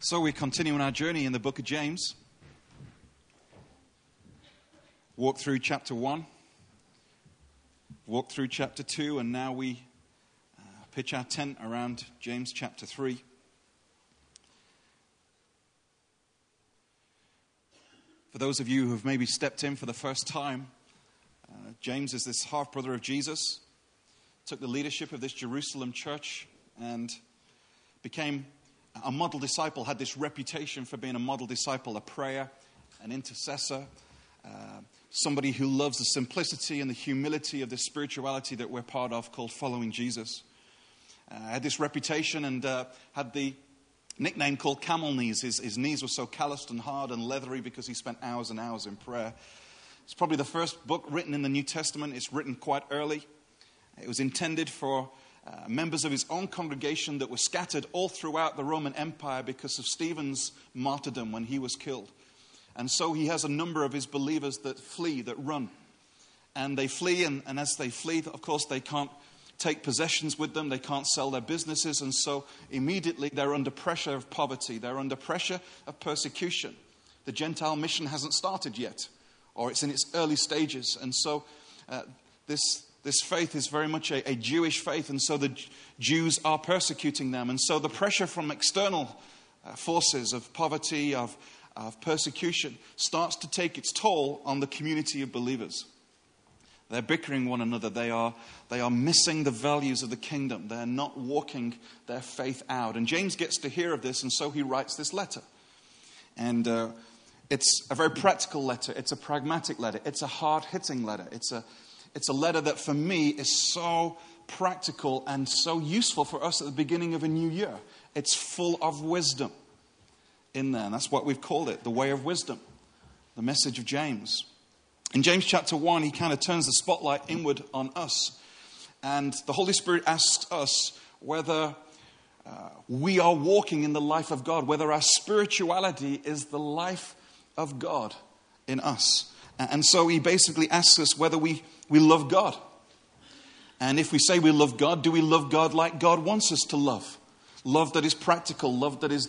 So we continue on our journey in the book of James. Walk through chapter 1, walk through chapter 2, and now we uh, pitch our tent around James chapter 3. For those of you who have maybe stepped in for the first time, uh, James is this half brother of Jesus, took the leadership of this Jerusalem church, and became a model disciple, had this reputation for being a model disciple, a prayer, an intercessor, uh, somebody who loves the simplicity and the humility of the spirituality that we're part of called following Jesus. Uh, had this reputation and uh, had the nickname called camel knees. His, his knees were so calloused and hard and leathery because he spent hours and hours in prayer. It's probably the first book written in the New Testament. It's written quite early. It was intended for uh, members of his own congregation that were scattered all throughout the Roman Empire because of Stephen's martyrdom when he was killed. And so he has a number of his believers that flee, that run. And they flee, and, and as they flee, of course, they can't take possessions with them, they can't sell their businesses, and so immediately they're under pressure of poverty, they're under pressure of persecution. The Gentile mission hasn't started yet, or it's in its early stages, and so uh, this this faith is very much a, a Jewish faith, and so the Jews are persecuting them. And so the pressure from external uh, forces of poverty, of, of persecution, starts to take its toll on the community of believers. They're bickering one another. They are, they are missing the values of the kingdom. They're not walking their faith out. And James gets to hear of this, and so he writes this letter. And uh, it's a very practical letter. It's a pragmatic letter. It's a hard hitting letter. It's a, it's a letter that for me is so practical and so useful for us at the beginning of a new year. It's full of wisdom in there. And that's what we've called it the way of wisdom, the message of James. In James chapter 1, he kind of turns the spotlight inward on us. And the Holy Spirit asks us whether uh, we are walking in the life of God, whether our spirituality is the life of God in us. And so he basically asks us whether we, we love God. And if we say we love God, do we love God like God wants us to love? Love that is practical, love that is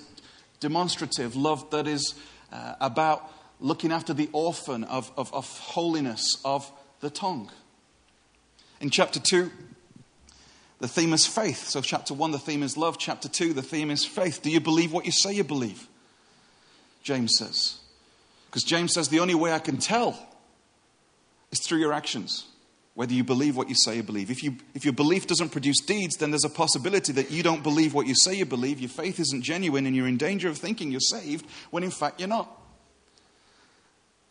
demonstrative, love that is uh, about looking after the orphan of, of, of holiness of the tongue. In chapter 2, the theme is faith. So, chapter 1, the theme is love. Chapter 2, the theme is faith. Do you believe what you say you believe? James says. Because James says the only way I can tell is through your actions, whether you believe what you say you believe. If, you, if your belief doesn't produce deeds, then there's a possibility that you don't believe what you say you believe, your faith isn't genuine, and you're in danger of thinking you're saved when in fact you're not.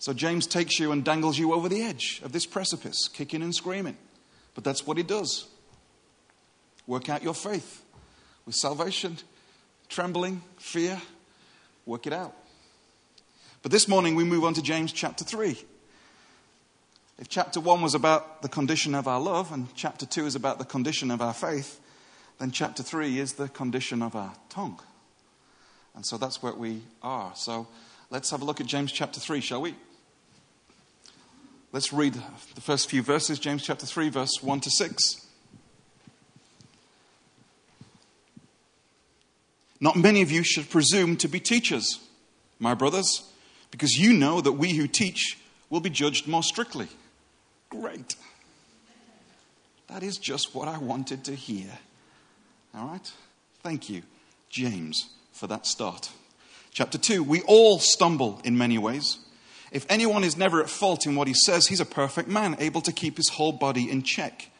So James takes you and dangles you over the edge of this precipice, kicking and screaming. But that's what he does. Work out your faith with salvation, trembling, fear, work it out. But this morning we move on to James chapter 3. If chapter 1 was about the condition of our love and chapter 2 is about the condition of our faith, then chapter 3 is the condition of our tongue. And so that's where we are. So let's have a look at James chapter 3, shall we? Let's read the first few verses, James chapter 3, verse 1 to 6. Not many of you should presume to be teachers, my brothers because you know that we who teach will be judged more strictly. Great. That is just what I wanted to hear. All right? Thank you, James, for that start. Chapter 2 We all stumble in many ways. If anyone is never at fault in what he says, he's a perfect man, able to keep his whole body in check.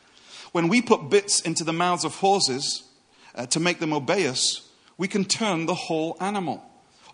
When we put bits into the mouths of horses uh, to make them obey us, we can turn the whole animal.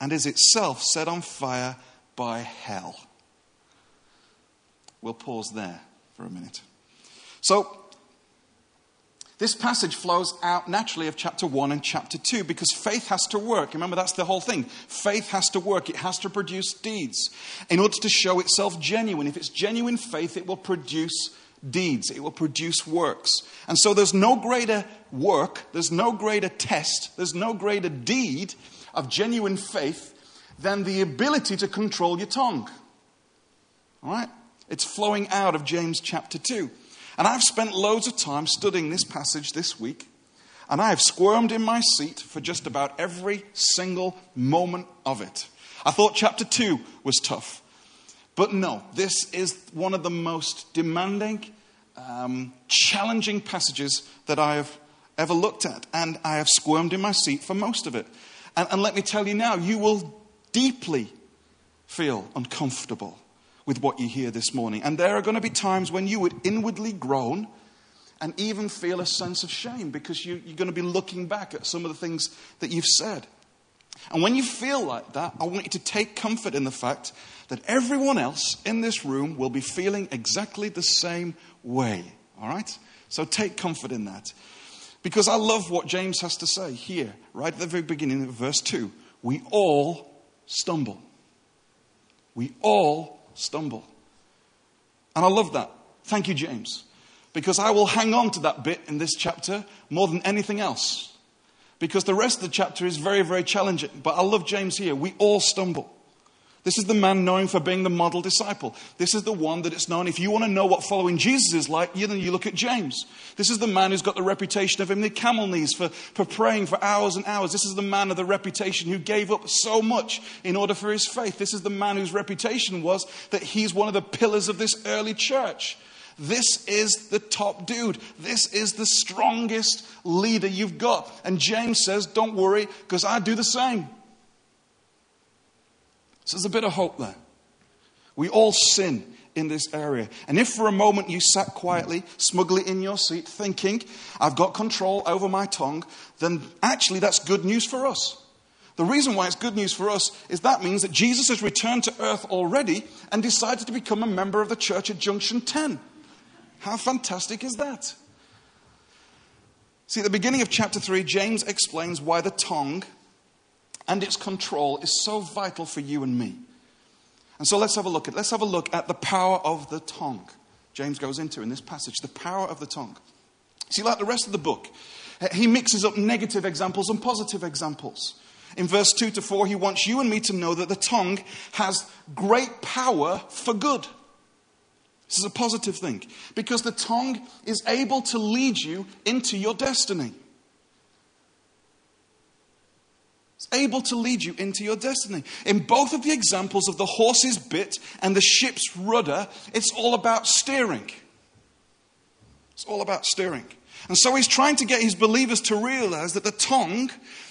and is itself set on fire by hell. We'll pause there for a minute. So, This passage flows out naturally of chapter 1 and chapter 2 because faith has to work. Remember, that's the whole thing. Faith has to work, it has to produce deeds in order to show itself genuine. If it's genuine faith, it will produce deeds, it will produce works. And so there's no greater work, there's no greater test, there's no greater deed of genuine faith than the ability to control your tongue. All right? It's flowing out of James chapter 2. And I've spent loads of time studying this passage this week, and I have squirmed in my seat for just about every single moment of it. I thought chapter 2 was tough, but no, this is one of the most demanding, um, challenging passages that I have ever looked at, and I have squirmed in my seat for most of it. And, and let me tell you now, you will deeply feel uncomfortable with what you hear this morning. And there are going to be times when you would inwardly groan and even feel a sense of shame because you, are going to be looking back at some of the things that you've said. And when you feel like that, I want you to take comfort in the fact that everyone else in this room will be feeling exactly the same way. All right? So take comfort in that. Because I love what James has to say here, right at the very beginning of verse 2. We all stumble. We all stumble. And I love that. Thank you, James. Because I will hang on to that bit in this chapter more than anything else. Because the rest of the chapter is very, very challenging. But I love James here. We all stumble. This is the man known for being the model disciple. This is the one that it's known. If you want to know what following Jesus is like, you, then you look at James. This is the man who's got the reputation of him the camel knees for, for praying for hours and hours. This is the man of the reputation who gave up so much in order for his faith. This is the man whose reputation was that he's one of the pillars of this early church. This is the top dude. This is the strongest leader you've got. And James says, Don't worry, because I do the same. So there's a bit of hope there. We all sin in this area. And if for a moment you sat quietly, smugly in your seat, thinking, I've got control over my tongue, then actually that's good news for us. The reason why it's good news for us is that means that Jesus has returned to earth already and decided to become a member of the church at Junction 10. How fantastic is that? See, at the beginning of chapter 3, James explains why the tongue and its control is so vital for you and me. And so let's have a look at let's have a look at the power of the tongue. James goes into in this passage the power of the tongue. See, like the rest of the book, he mixes up negative examples and positive examples. In verse 2 to 4, he wants you and me to know that the tongue has great power for good. This is a positive thing because the tongue is able to lead you into your destiny. It's able to lead you into your destiny. In both of the examples of the horse's bit and the ship's rudder, it's all about steering. It's all about steering. And so he's trying to get his believers to realize that the tongue,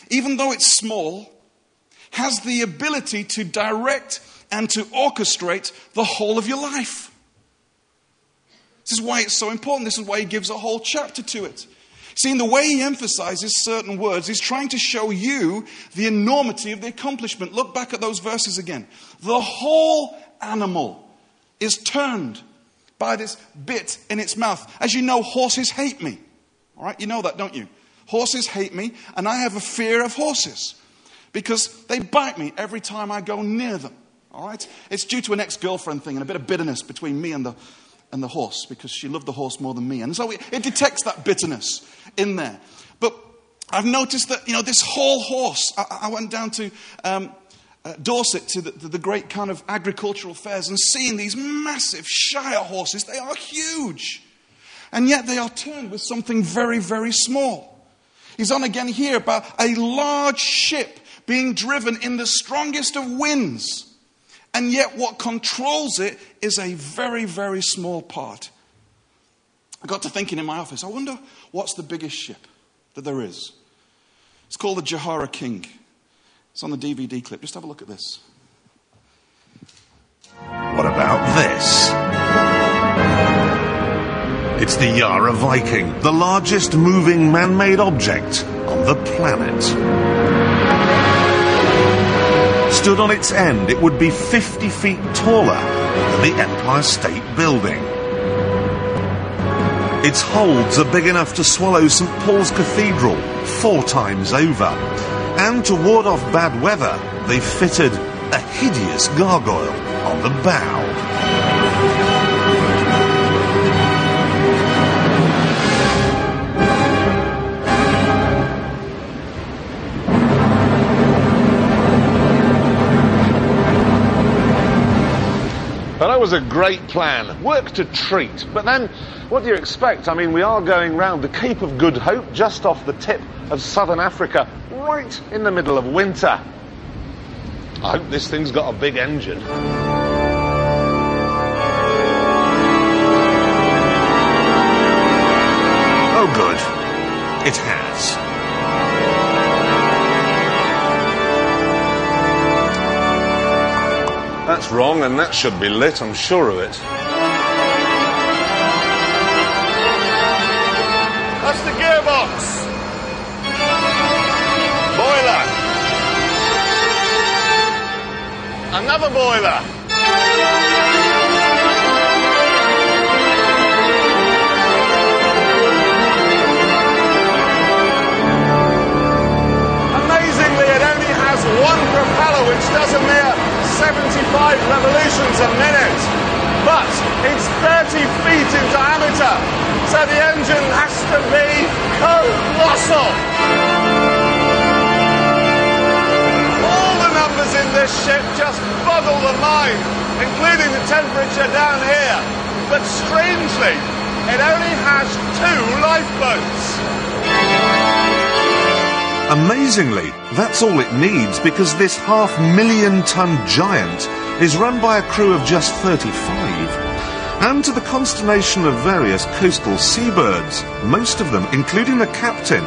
even though it's small, has the ability to direct and to orchestrate the whole of your life. This is why it's so important. This is why he gives a whole chapter to it. See, in the way he emphasizes certain words, he's trying to show you the enormity of the accomplishment. Look back at those verses again. The whole animal is turned by this bit in its mouth. As you know, horses hate me. All right, you know that, don't you? Horses hate me, and I have a fear of horses because they bite me every time I go near them. All right? It's due to an ex girlfriend thing and a bit of bitterness between me and the, and the horse because she loved the horse more than me. And so it, it detects that bitterness in there. But I've noticed that, you know, this whole horse, I, I went down to um, uh, Dorset to the, the, great kind of agricultural fairs and seeing these massive Shire horses. They are huge. And yet they are turned with something very, very small. He's on again here about a large ship being driven in the strongest of winds. And yet, what controls it is a very, very small part. I got to thinking in my office, I wonder what's the biggest ship that there is? It's called the Jahre Viking. It's on the DVD clip. Just have a look at this. What about this? It's the Jahre Viking, the largest moving man made object on the planet. Stood on its end, it would be 50 feet taller than the Empire State Building. Its holds are big enough to swallow St Paul's Cathedral four times over. And to ward off bad weather, they fitted a hideous gargoyle on the bow. That was a great plan. Work to treat. But then, what do you expect? I mean, we are going round the Cape of Good Hope, just off the tip of southern Africa, right in the middle of winter. I hope this thing's got a big engine. Oh, good. It has. That's wrong, and that should be lit, I'm sure of it. That's the gearbox. Boiler. Another boiler. Amazingly, it only has one propeller, which does a mere 75 revolutions a minute. But it's 30 feet in diameter, so the engine has to be colossal. All the numbers in this ship just boggle the mind, including the temperature down here. But strangely, it only has two lifeboats. Amazingly, that's all it needs because this half million ton giant is run by a crew of just 35. And to the consternation of various coastal seabirds, most of them, including the captain,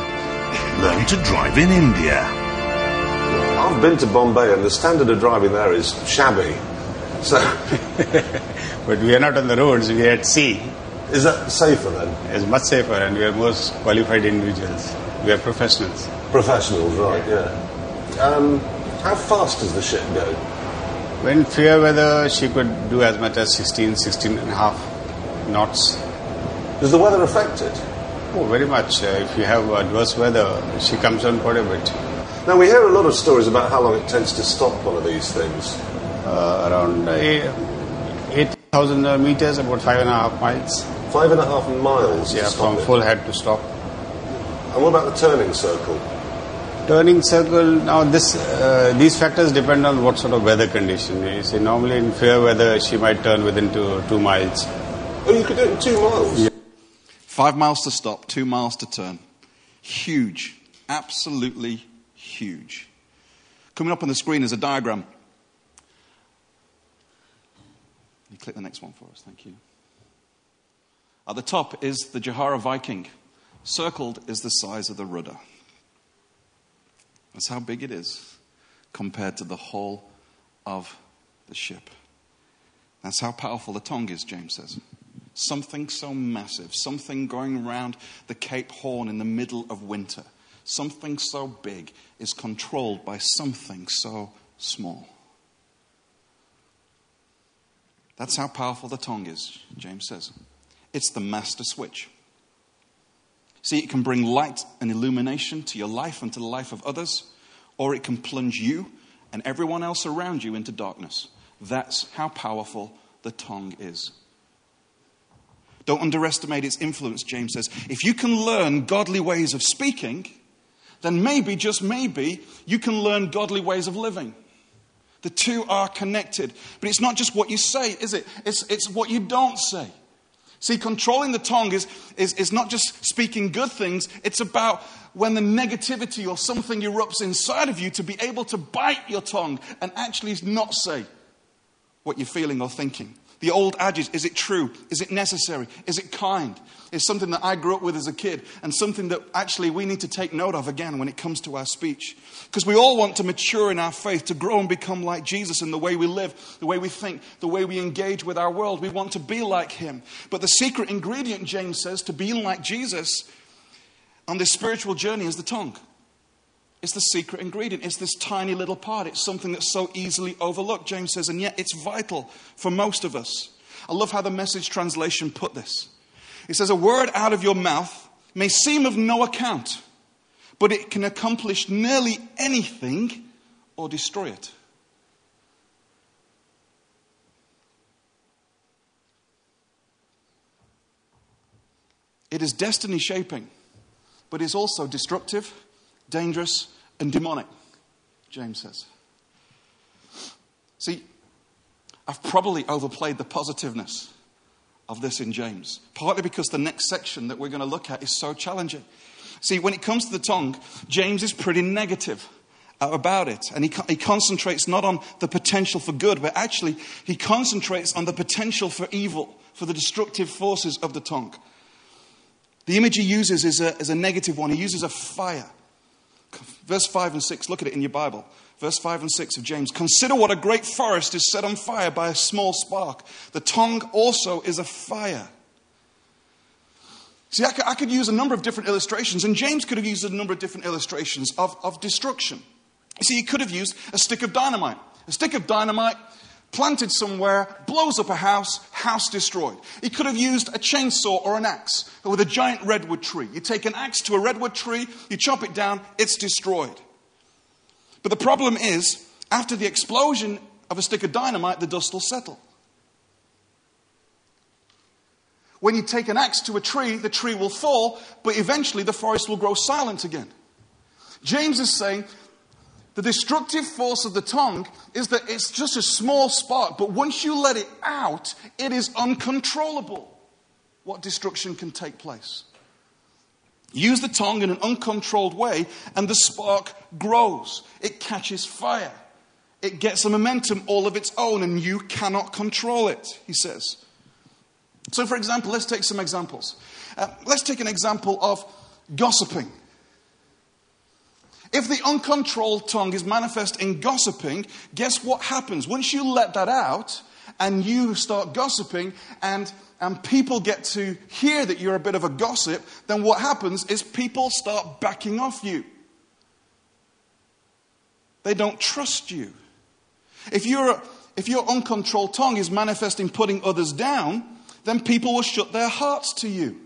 learn to drive in India. I've been to Bombay, and the standard of driving there is shabby. So, But we are not on the roads, we are at sea. is that safer then? It's much safer and we are most qualified individuals. We are professionals. Professionals, right? Yeah. Um, how fast does the ship go? When fair weather, she could do as much as 16, 16 and a half knots. Does the weather affect it? Oh, very much. Uh, if you have adverse weather, she comes on quite a bit. Now we hear a lot of stories about how long it takes to stop one of these things. Uh, around uh, 8,000 meters, about five and a half miles. Five and a half miles. to Yeah, from it. full head to stop. And what about the turning circle? Turning circle, now this, uh, these factors depend on what sort of weather condition. You see, normally in fair weather, she might turn within two, two miles. Oh, you could do it in two miles. Five miles to stop, two miles to turn. Huge. Absolutely huge. Coming up on the screen is a diagram. You click the next one for us, thank you. At the top is the Jahre Viking. Circled is the size of the rudder. That's how big it is compared to the whole of the ship. That's how powerful the tongue is, James says. Something so massive, something going around the Cape Horn in the middle of winter, something so big is controlled by something so small. That's how powerful the tongue is, James says. It's the master switch. See, it can bring light and illumination to your life and to the life of others, or it can plunge you and everyone else around you into darkness. That's how powerful the tongue is. Don't underestimate its influence, James says. If you can learn godly ways of speaking, then maybe, just maybe, you can learn godly ways of living. The two are connected. But it's not just what you say, is it? It's, it's what you don't say. See, controlling the tongue is, is, is not just speaking good things, it's about when the negativity or something erupts inside of you to be able to bite your tongue and actually not say what you're feeling or thinking. The old adage, is it true? Is it necessary? Is it kind? Is something that I grew up with as a kid and something that actually we need to take note of again when it comes to our speech. Because we all want to mature in our faith, to grow and become like Jesus in the way we live, the way we think, the way we engage with our world. We want to be like Him. But the secret ingredient, James says, to being like Jesus on this spiritual journey is the tongue. It's the secret ingredient. It's this tiny little part. It's something that's so easily overlooked, James says, and yet it's vital for most of us. I love how the message translation put this. It says, A word out of your mouth may seem of no account, but it can accomplish nearly anything or destroy it. It is destiny shaping, but it's also destructive, dangerous, and demonic, James says. See, I've probably overplayed the positiveness of this in James, partly because the next section that we're going to look at is so challenging. See, when it comes to the tongue, James is pretty negative about it. And he, he concentrates not on the potential for good, but actually he concentrates on the potential for evil, for the destructive forces of the tongue. The image he uses is a, is a negative one. He uses a fire. Verse 5 and 6, look at it in your Bible. Verse 5 and 6 of James. Consider what a great forest is set on fire by a small spark. The tongue also is a fire. See, I could, use a number of different illustrations, and James could have used a number of different illustrations of, of destruction. You see, he could have used a stick of dynamite. A stick of dynamite planted somewhere, blows up a house, house destroyed. He could have used a chainsaw or an axe with a giant redwood tree. You take an axe to a redwood tree, you chop it down, it's destroyed. But the problem is, after the explosion of a stick of dynamite, the dust will settle. When you take an axe to a tree, the tree will fall, but eventually the forest will grow silent again. James is saying the destructive force of the tongue is that it's just a small spark, but once you let it out, it is uncontrollable what destruction can take place. Use the tongue in an uncontrolled way, and the spark grows. It catches fire. It gets a momentum all of its own, and you cannot control it, he says. So, for example, let's take some examples. Uh, let's take an example of gossiping. If the uncontrolled tongue is manifest in gossiping, guess what happens? Once you let that out and you start gossiping and, and people get to hear that you're a bit of a gossip, then what happens is people start backing off you. They don't trust you. If, you if your uncontrolled tongue is manifesting putting others down, then people will shut their hearts to you.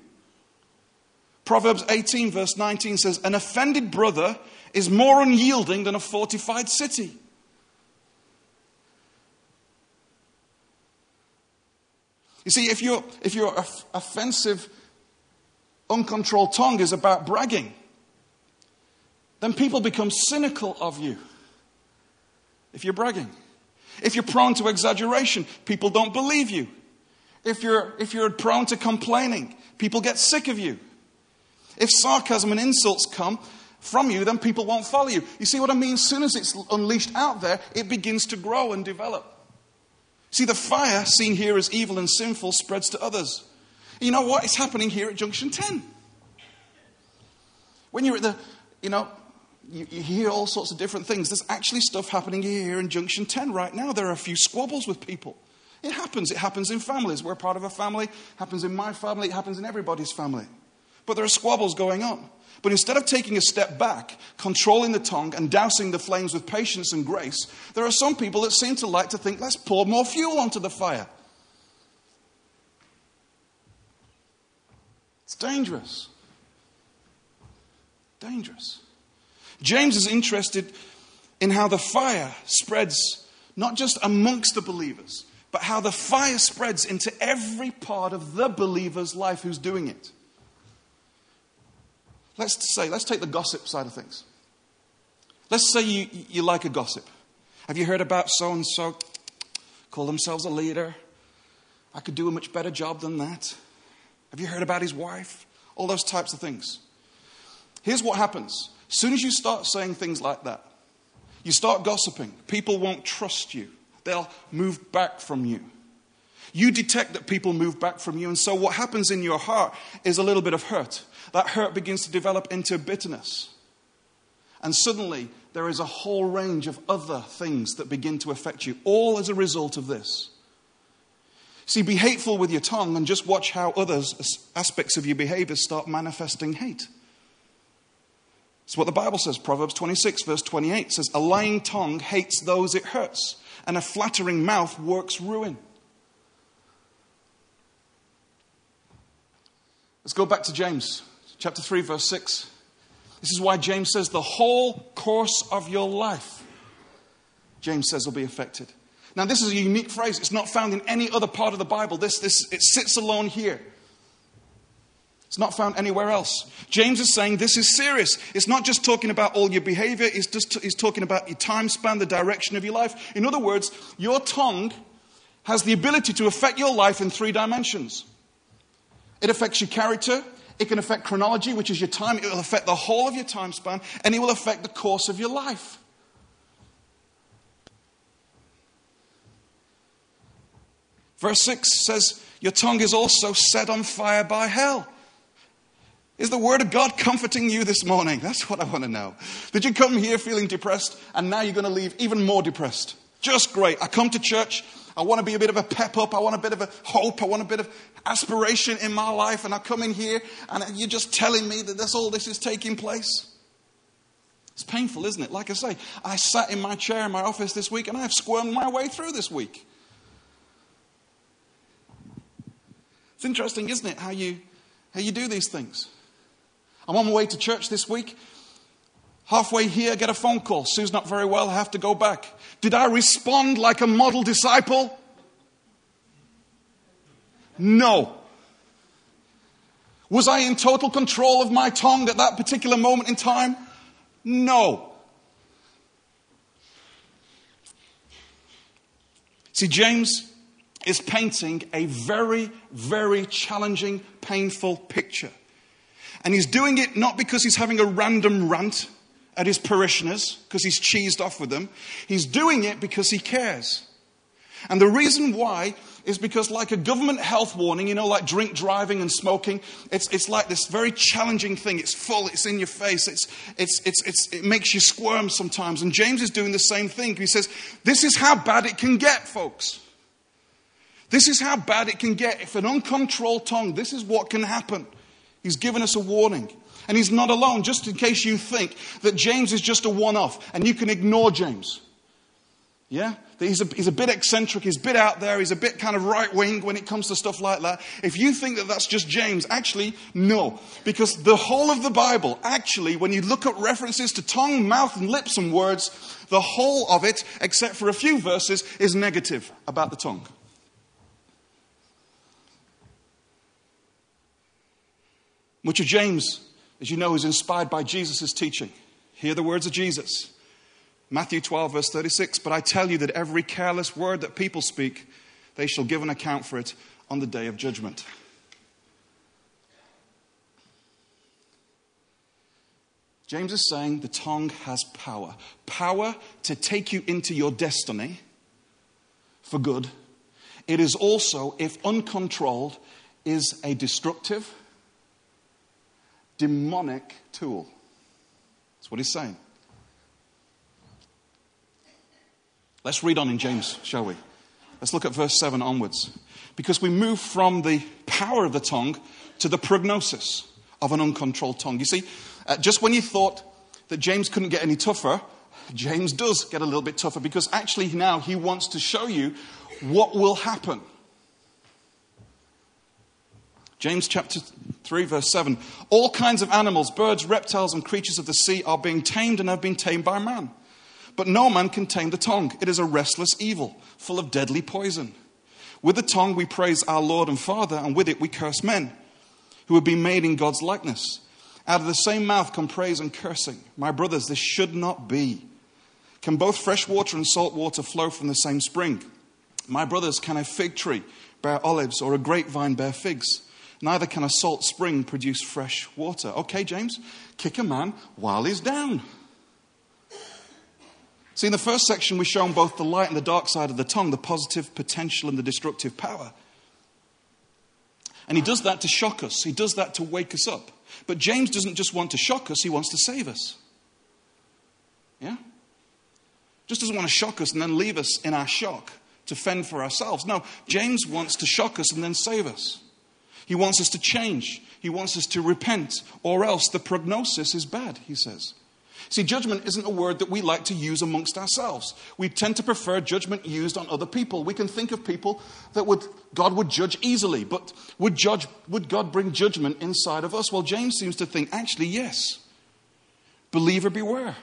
Proverbs 18, verse 19 says, An offended brother is more unyielding than a fortified city. You see, if, you if your offensive, uncontrolled tongue is about bragging, then people become cynical of you. If you're bragging, if you're prone to exaggeration, people don't believe you. If you're, if you're prone to complaining, people get sick of you. If sarcasm and insults come, from you, then people won't follow you. You see what I mean? As soon as it's unleashed out there, it begins to grow and develop. See, the fire seen here as evil and sinful spreads to others. You know what is happening here at Junction 10? When you're at the, you know, you, you, hear all sorts of different things. There's actually stuff happening here in Junction 10 right now. There are a few squabbles with people. It happens. It happens in families. We're part of a family. It happens in my family. It happens in everybody's family. But there are squabbles going on. But instead of taking a step back, controlling the tongue, and dousing the flames with patience and grace, there are some people that seem to like to think, let's pour more fuel onto the fire. It's dangerous. Dangerous. James is interested in how the fire spreads not just amongst the believers, but how the fire spreads into every part of the believer's life who's doing it. Let's say, let's take the gossip side of things. Let's say you, you like a gossip. Have you heard about so and so? Call themselves a leader. I could do a much better job than that. Have you heard about his wife? All those types of things. Here's what happens. As soon as you start saying things like that, you start gossiping, people won't trust you. They'll move back from you. You detect that people move back from you, and so what happens in your heart is a little bit of hurt that hurt begins to develop into bitterness. And suddenly, there is a whole range of other things that begin to affect you, all as a result of this. See, be hateful with your tongue and just watch how others aspects of your behavior start manifesting hate. It's what the Bible says. Proverbs 26, verse 28 says, A lying tongue hates those it hurts, and a flattering mouth works ruin. Let's go back to James chapter 3, verse 6. This is why James says the whole course of your life, James says, will be affected. Now, this is a unique phrase. It's not found in any other part of the Bible. This, this, it sits alone here. It's not found anywhere else. James is saying this is serious. It's not just talking about all your behavior, it's just he's talking about your time span, the direction of your life. In other words, your tongue has the ability to affect your life in three dimensions. It affects your character, it can affect chronology, which is your time, it will affect the whole of your time span, and it will affect the course of your life. Verse 6 says, Your tongue is also set on fire by hell. Is the Word of God comforting you this morning? That's what I want to know. Did you come here feeling depressed and now you're going to leave even more depressed? Just great. I come to church. I want to be a bit of a pep up. I want a bit of a hope. I want a bit of aspiration in my life. And I come in here and you're just telling me that that's all this is taking place. It's painful, isn't it? Like I say, I sat in my chair in my office this week and I've squirmed my way through this week. It's interesting, isn't it, how you, how you do these things? I'm on my way to church this week. Halfway here, get a phone call. Sue's not very well. Have to go back. Did I respond like a model disciple? No. Was I in total control of my tongue at that particular moment in time? No. See, James is painting a very, very challenging, painful picture. And he's doing it not because he's having a random rant at his parishioners, because he's cheesed off with them. He's doing it because he cares. And the reason why is because, like a government health warning, you know, like drink driving and smoking, it's, it's like this very challenging thing. It's full, it's in your face, it's, it's, it's, it's, it makes you squirm sometimes. And James is doing the same thing. He says, This is how bad it can get, folks. This is how bad it can get. If an uncontrolled tongue, this is what can happen. He's given us a warning. And he's not alone, just in case you think that James is just a one off and you can ignore James. Yeah? He's a, he's a bit eccentric, he's a bit out there, he's a bit kind of right wing when it comes to stuff like that. If you think that that's just James, actually, no. Because the whole of the Bible, actually, when you look at references to tongue, mouth, and lips and words, the whole of it, except for a few verses, is negative about the tongue. Much of James, as you know, is inspired by Jesus' teaching. Hear the words of Jesus. Matthew 12, verse 36. But I tell you that every careless word that people speak, they shall give an account for it on the day of judgment. James is saying the tongue has power power to take you into your destiny for good. It is also, if uncontrolled, is a destructive demonic tool. That's what he's saying. Let's read on in James, shall we? Let's look at verse 7 onwards. Because we move from the power of the tongue to the prognosis of an uncontrolled tongue. You see, uh, just when you thought that James couldn't get any tougher, James does get a little bit tougher because actually now he wants to show you what will happen James chapter 3, verse 7. All kinds of animals, birds, reptiles, and creatures of the sea are being tamed and have been tamed by man. But no man can tame the tongue. It is a restless evil, full of deadly poison. With the tongue we praise our Lord and Father, and with it we curse men who have been made in God's likeness. Out of the same mouth come praise and cursing. My brothers, this should not be. Can both fresh water and salt water flow from the same spring? My brothers, can a fig tree bear olives or a grapevine bear figs? Neither can a salt spring produce fresh water. Okay, James, kick a man while he's down. See, in the first section, we've shown both the light and the dark side of the tongue, the positive potential and the destructive power. And he does that to shock us, he does that to wake us up. But James doesn't just want to shock us, he wants to save us. Yeah? Just doesn't want to shock us and then leave us in our shock to fend for ourselves. No, James wants to shock us and then save us. He wants us to change. He wants us to repent, or else the prognosis is bad, he says. See, judgment isn't a word that we like to use amongst ourselves. We tend to prefer judgment used on other people. We can think of people that would, God would judge easily, but would, judge, would God bring judgment inside of us? Well, James seems to think, actually, yes. Believer, beware.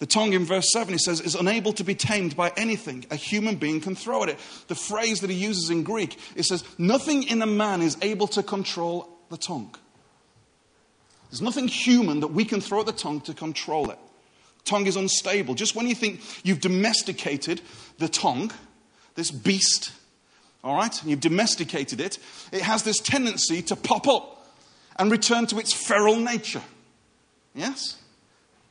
The tongue in verse 7, he says, is unable to be tamed by anything a human being can throw at it. The phrase that he uses in Greek, it says, nothing in a man is able to control the tongue. There's nothing human that we can throw at the tongue to control it. Tongue is unstable. Just when you think you've domesticated the tongue, this beast, all right, you've domesticated it, it has this tendency to pop up and return to its feral nature. Yes?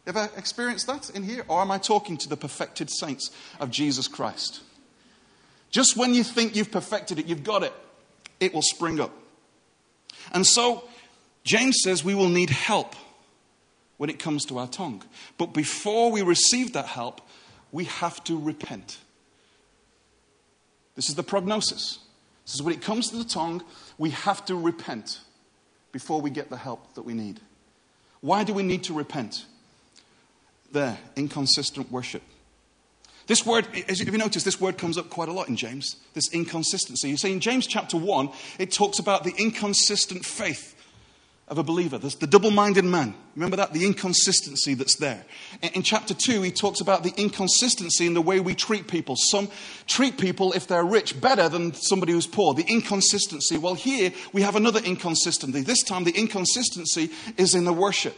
Ever experienced that in here? Or am I talking to the perfected saints of Jesus Christ? Just when you think you've perfected it, you've got it, it will spring up. And so, James says we will need help when it comes to our tongue. But before we receive that help, we have to repent. This is the prognosis. This is when it comes to the tongue, we have to repent before we get the help that we need. Why do we need to repent? There, inconsistent worship. This word, as you notice, this word comes up quite a lot in James, this inconsistency. You see, in James chapter 1, it talks about the inconsistent faith of a believer. There's the double minded man. Remember that? The inconsistency that's there. In chapter 2, he talks about the inconsistency in the way we treat people. Some treat people, if they're rich, better than somebody who's poor. The inconsistency. Well, here we have another inconsistency. This time, the inconsistency is in the worship.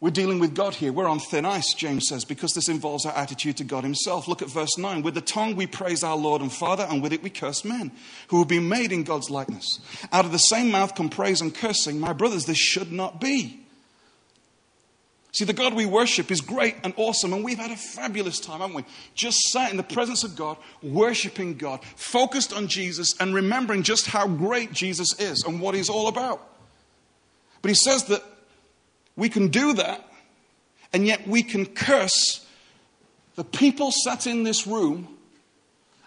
We're dealing with God here. We're on thin ice, James says, because this involves our attitude to God Himself. Look at verse 9. With the tongue we praise our Lord and Father, and with it we curse men who have been made in God's likeness. Out of the same mouth come praise and cursing. My brothers, this should not be. See, the God we worship is great and awesome, and we've had a fabulous time, haven't we? Just sat in the presence of God, worshiping God, focused on Jesus, and remembering just how great Jesus is and what He's all about. But He says that we can do that, and yet we can curse the people sat in this room,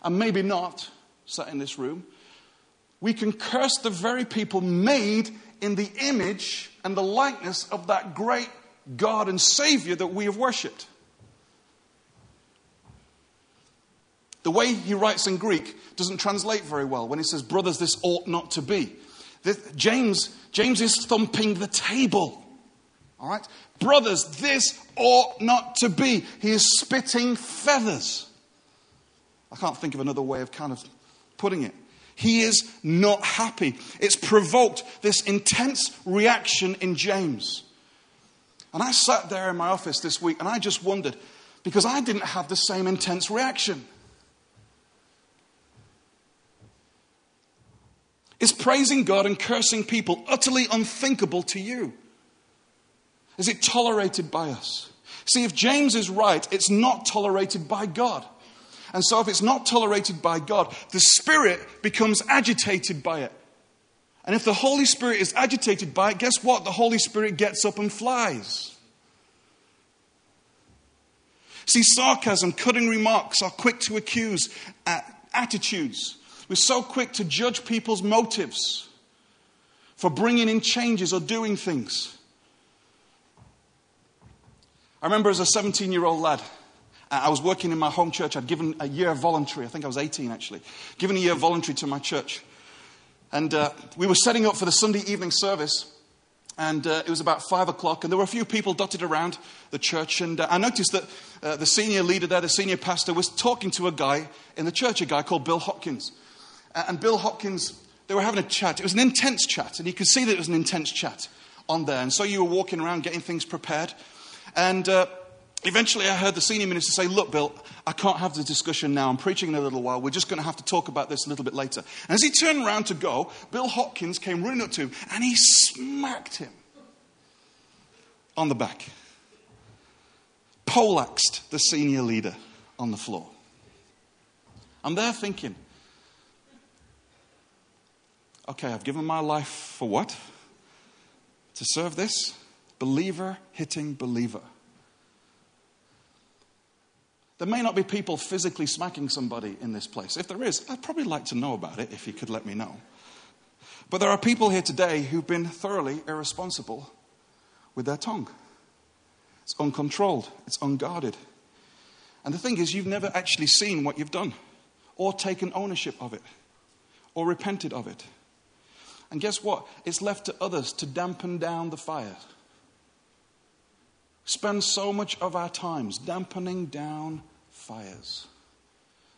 and maybe not sat in this room. We can curse the very people made in the image and the likeness of that great God and Savior that we have worshipped. The way he writes in Greek doesn't translate very well when he says, Brothers, this ought not to be. This, James, James is thumping the table. All right? Brothers, this ought not to be. He is spitting feathers. I can't think of another way of kind of putting it. He is not happy. It's provoked this intense reaction in James. And I sat there in my office this week and I just wondered because I didn't have the same intense reaction. Is praising God and cursing people utterly unthinkable to you? Is it tolerated by us? See, if James is right, it's not tolerated by God. And so, if it's not tolerated by God, the Spirit becomes agitated by it. And if the Holy Spirit is agitated by it, guess what? The Holy Spirit gets up and flies. See, sarcasm, cutting remarks are quick to accuse attitudes. We're so quick to judge people's motives for bringing in changes or doing things. I remember as a 17 year old lad, I was working in my home church. I'd given a year voluntary. I think I was 18 actually. Given a year voluntary to my church. And uh, we were setting up for the Sunday evening service. And uh, it was about five o'clock, and there were a few people dotted around the church. And uh, I noticed that uh, the senior leader there, the senior pastor, was talking to a guy in the church, a guy called Bill Hopkins. and Bill Hopkins, they were having a chat. It was an intense chat, and you could see that it was an intense chat on there. And so you were walking around getting things prepared. And uh, eventually I heard the senior minister say, Look, Bill, I can't have the discussion now. I'm preaching in a little while. We're just going to have to talk about this a little bit later. And as he turned around to go, Bill Hopkins came running up to him and he smacked him on the back. Poleaxed the senior leader on the floor. I'm there thinking, okay, I've given my life for what? To serve this? Believer hitting believer. There may not be people physically smacking somebody in this place. If there is, I'd probably like to know about it if you could let me know. But there are people here today who've been thoroughly irresponsible with their tongue. It's uncontrolled, it's unguarded. And the thing is, you've never actually seen what you've done, or taken ownership of it, or repented of it. And guess what? It's left to others to dampen down the fire. Spend so much of our times dampening down fires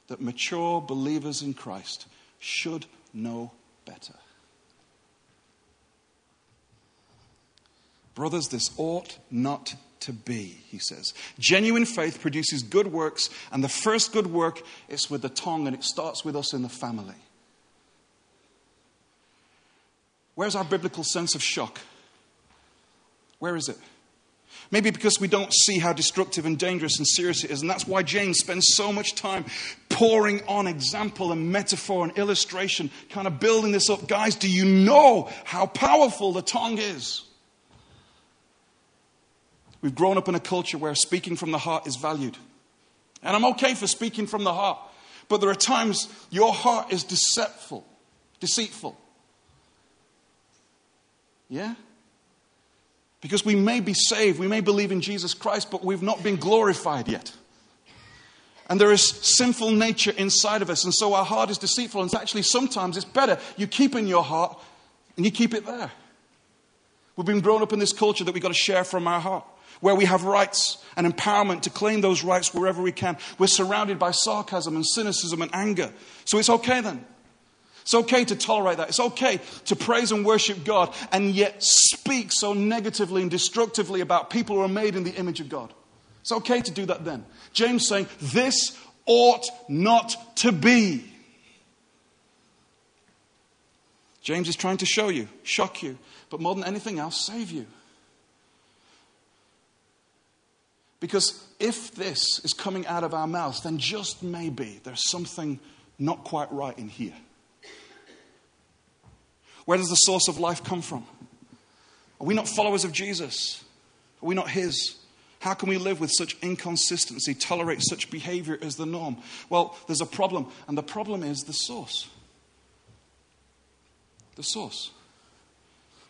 that mature believers in Christ should know better. Brothers, this ought not to be, he says. Genuine faith produces good works, and the first good work is with the tongue, and it starts with us in the family. Where's our biblical sense of shock? Where is it? Maybe because we don't see how destructive and dangerous and serious it is. And that's why James spends so much time pouring on example and metaphor and illustration, kind of building this up. Guys, do you know how powerful the tongue is? We've grown up in a culture where speaking from the heart is valued. And I'm okay for speaking from the heart. But there are times your heart is deceitful, deceitful. Yeah? Because we may be saved, we may believe in Jesus Christ, but we've not been glorified yet. And there is sinful nature inside of us, and so our heart is deceitful. And actually, sometimes it's better you keep in your heart and you keep it there. We've been grown up in this culture that we've got to share from our heart where we have rights and empowerment to claim those rights wherever we can. We're surrounded by sarcasm and cynicism and anger. So it's okay then. It's okay to tolerate that. It's okay to praise and worship God and yet speak so negatively and destructively about people who are made in the image of God. It's okay to do that then. James saying, This ought not to be. James is trying to show you, shock you, but more than anything else, save you. Because if this is coming out of our mouths, then just maybe there's something not quite right in here. Where does the source of life come from? Are we not followers of Jesus? Are we not His? How can we live with such inconsistency, tolerate such behavior as the norm? Well, there's a problem, and the problem is the source. The source.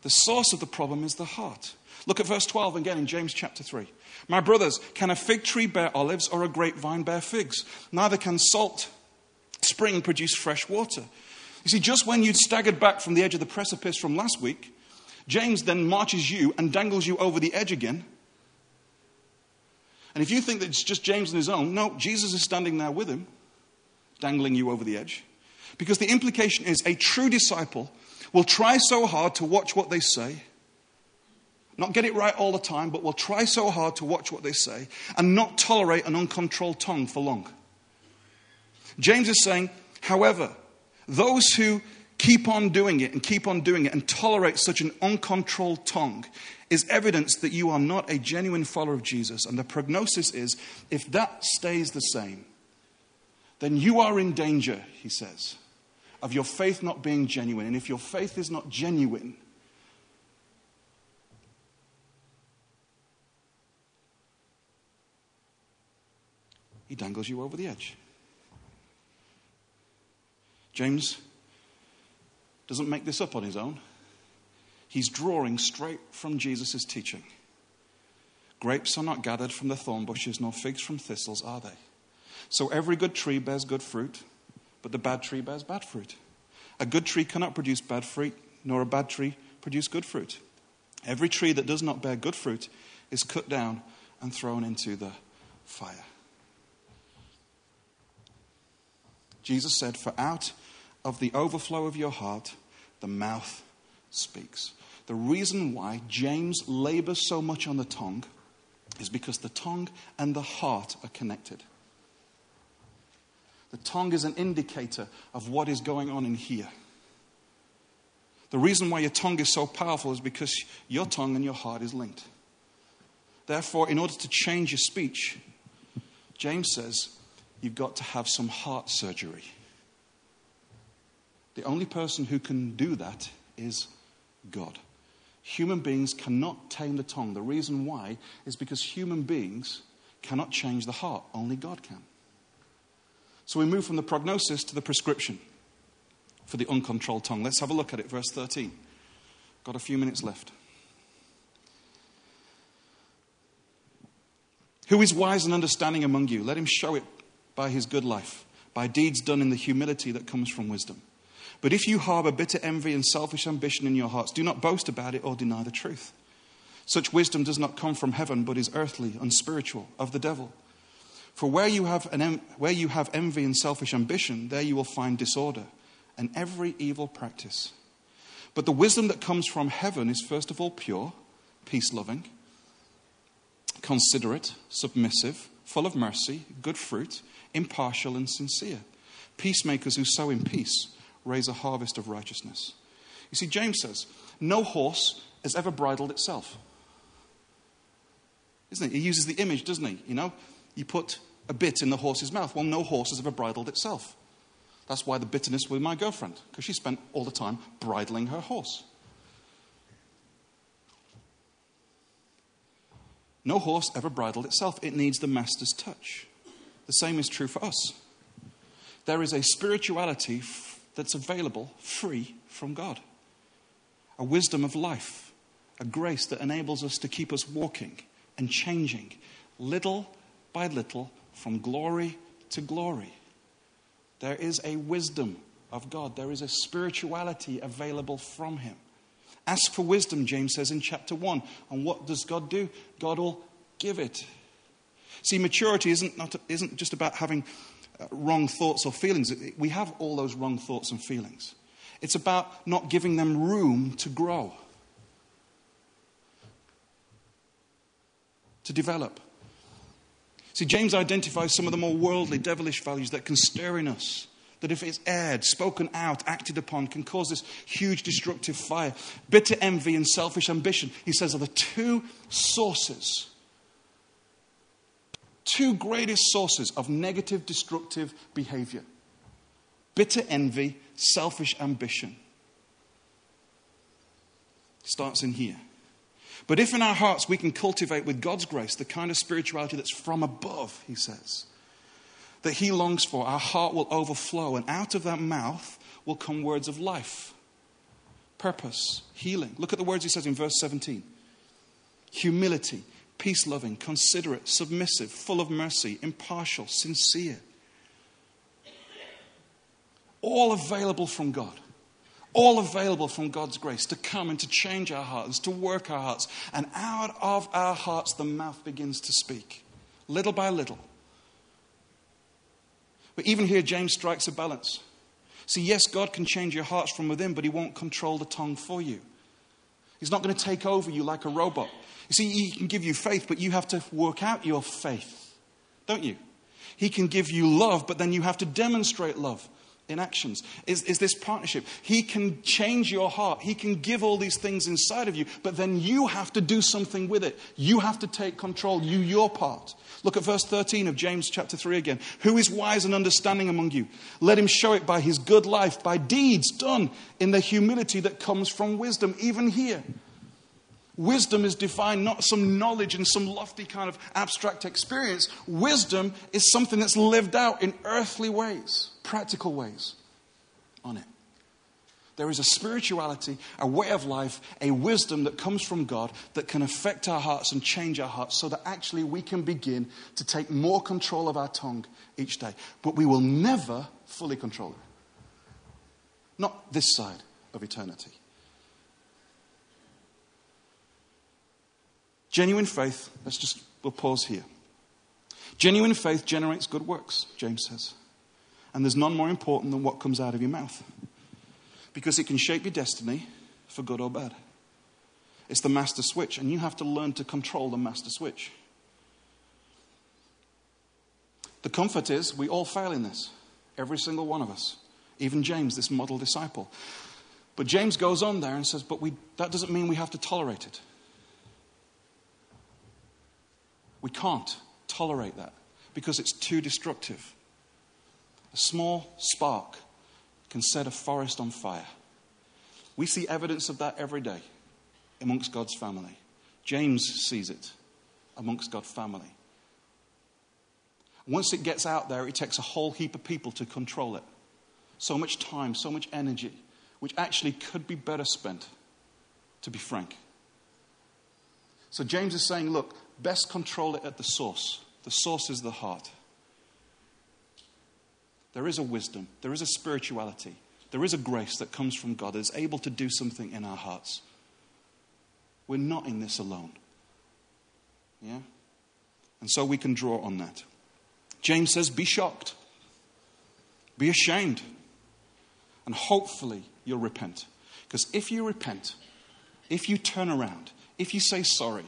The source of the problem is the heart. Look at verse 12 again in James chapter 3. My brothers, can a fig tree bear olives or a grapevine bear figs? Neither can salt spring produce fresh water. You see, just when you'd staggered back from the edge of the precipice from last week, James then marches you and dangles you over the edge again. And if you think that it's just James on his own, no, Jesus is standing there with him, dangling you over the edge. Because the implication is a true disciple will try so hard to watch what they say not get it right all the time, but will try so hard to watch what they say and not tolerate an uncontrolled tongue for long. James is saying, however, those who keep on doing it and keep on doing it and tolerate such an uncontrolled tongue is evidence that you are not a genuine follower of Jesus. And the prognosis is if that stays the same, then you are in danger, he says, of your faith not being genuine. And if your faith is not genuine, he dangles you over the edge. James doesn't make this up on his own. He's drawing straight from Jesus' teaching. Grapes are not gathered from the thorn bushes, nor figs from thistles, are they? So every good tree bears good fruit, but the bad tree bears bad fruit. A good tree cannot produce bad fruit, nor a bad tree produce good fruit. Every tree that does not bear good fruit is cut down and thrown into the fire. Jesus said, For out of the overflow of your heart, the mouth speaks. The reason why James labors so much on the tongue is because the tongue and the heart are connected. The tongue is an indicator of what is going on in here. The reason why your tongue is so powerful is because your tongue and your heart is linked. Therefore, in order to change your speech, James says, you've got to have some heart surgery. The only person who can do that is God. Human beings cannot tame the tongue. The reason why is because human beings cannot change the heart, only God can. So we move from the prognosis to the prescription for the uncontrolled tongue. Let's have a look at it, verse 13. Got a few minutes left. Who is wise and understanding among you? Let him show it by his good life, by deeds done in the humility that comes from wisdom. But if you harbor bitter envy and selfish ambition in your hearts, do not boast about it or deny the truth. Such wisdom does not come from heaven, but is earthly, unspiritual, of the devil. For where you, have where you have envy and selfish ambition, there you will find disorder and every evil practice. But the wisdom that comes from heaven is first of all pure, peace loving, considerate, submissive, full of mercy, good fruit, impartial, and sincere. Peacemakers who sow in peace raise a harvest of righteousness. You see, James says, No horse has ever bridled itself. Isn't he? He uses the image, doesn't he? You know, you put a bit in the horse's mouth. Well, no horse has ever bridled itself. That's why the bitterness with my girlfriend, because she spent all the time bridling her horse. No horse ever bridled itself, it needs the master's touch. The same is true for us. There is a spirituality that's available free from God, a wisdom of life, a grace that enables us to keep us walking and changing little by little from glory to glory. There is a wisdom of God, there is a spirituality available from Him. Ask for wisdom, James says in chapter 1. And what does God do? God will give it. See, maturity isn't, not, isn't just about having wrong thoughts or feelings. We have all those wrong thoughts and feelings. It's about not giving them room to grow, to develop. See, James identifies some of the more worldly, devilish values that can stir in us. That if it's aired, spoken out, acted upon, can cause this huge destructive fire. Bitter envy and selfish ambition, he says, are the two sources, two greatest sources of negative, destructive behavior. Bitter envy, selfish ambition. Starts in here. But if in our hearts we can cultivate with God's grace the kind of spirituality that's from above, he says, that he longs for, our heart will overflow, and out of that mouth will come words of life, purpose, healing. Look at the words he says in verse 17 humility, peace loving, considerate, submissive, full of mercy, impartial, sincere. All available from God all available from God's grace to come and to change our hearts, to work our hearts. And out of our hearts, the mouth begins to speak, little by little. But even here, James strikes a balance. See, yes, God can change your hearts from within, but He won't control the tongue for you. He's not going to take over you like a robot. You see, He can give you faith, but you have to work out your faith, don't you? He can give you love, but then you have to demonstrate love in actions is, is this partnership. He can change your heart. He can give all these things inside of you, but then you have to do something with it. You have to take control, you, your part. Look at verse 13 of James chapter 3 again. Who is wise and understanding among you? Let him show it by his good life, by deeds done in the humility that comes from wisdom, even here. Wisdom is defined not some knowledge and some lofty kind of abstract experience. Wisdom is something that's lived out in earthly ways, practical ways on it. There is a spirituality, a way of life, a wisdom that comes from God that can affect our hearts and change our hearts so that actually we can begin to take more control of our tongue each day. But we will never fully control it. Not this side of eternity. Genuine faith, let's just, we'll pause here. Genuine faith generates good works, James says. And there's none more important than what comes out of your mouth. Because it can shape your destiny for good or bad. It's the master switch, and you have to learn to control the master switch. The comfort is we all fail in this, every single one of us. Even James, this model disciple. But James goes on there and says, But we, that doesn't mean we have to tolerate it. We can't tolerate that because it's too destructive. A small spark can set a forest on fire. We see evidence of that every day amongst God's family. James sees it amongst God's family. Once it gets out there, it takes a whole heap of people to control it. So much time, so much energy, which actually could be better spent, to be frank. So James is saying, look, best control it at the source. The source is the heart. There is a wisdom, there is a spirituality, there is a grace that comes from God that is able to do something in our hearts. We're not in this alone. Yeah? And so we can draw on that. James says, Be shocked, be ashamed, and hopefully you'll repent. Because if you repent, if you turn around, if you say sorry,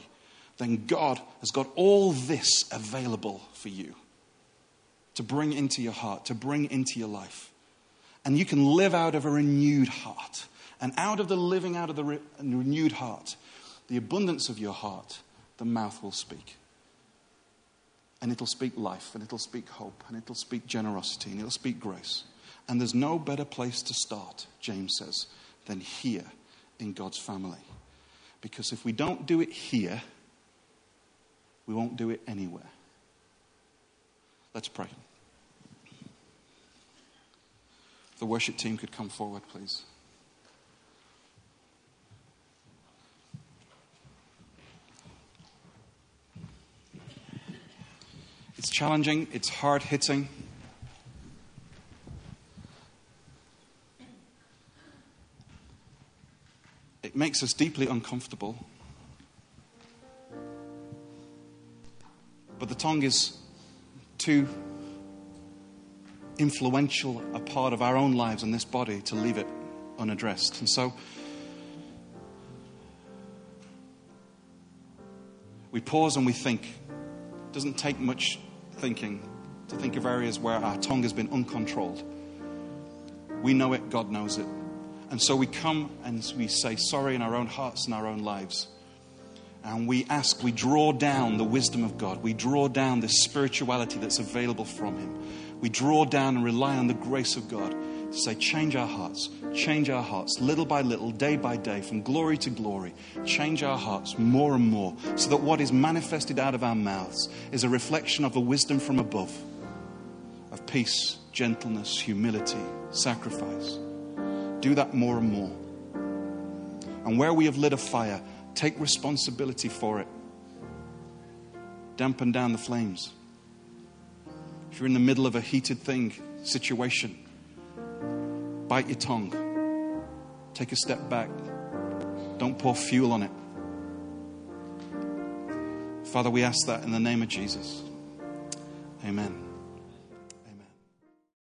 then God has got all this available for you to bring into your heart, to bring into your life. And you can live out of a renewed heart. And out of the living out of the re- renewed heart, the abundance of your heart, the mouth will speak. And it'll speak life, and it'll speak hope, and it'll speak generosity, and it'll speak grace. And there's no better place to start, James says, than here in God's family. Because if we don't do it here, we won't do it anywhere. Let's pray. The worship team could come forward, please. It's challenging, it's hard hitting. It makes us deeply uncomfortable. But the tongue is too influential a part of our own lives and this body to leave it unaddressed. And so we pause and we think. It doesn't take much thinking to think of areas where our tongue has been uncontrolled. We know it, God knows it. And so we come and we say sorry in our own hearts and our own lives. And we ask, we draw down the wisdom of God. We draw down the spirituality that's available from Him. We draw down and rely on the grace of God to say, change our hearts, change our hearts, little by little, day by day, from glory to glory. Change our hearts more and more, so that what is manifested out of our mouths is a reflection of the wisdom from above of peace, gentleness, humility, sacrifice. Do that more and more. And where we have lit a fire, take responsibility for it. Dampen down the flames. If you're in the middle of a heated thing, situation, bite your tongue. Take a step back. Don't pour fuel on it. Father, we ask that in the name of Jesus. Amen.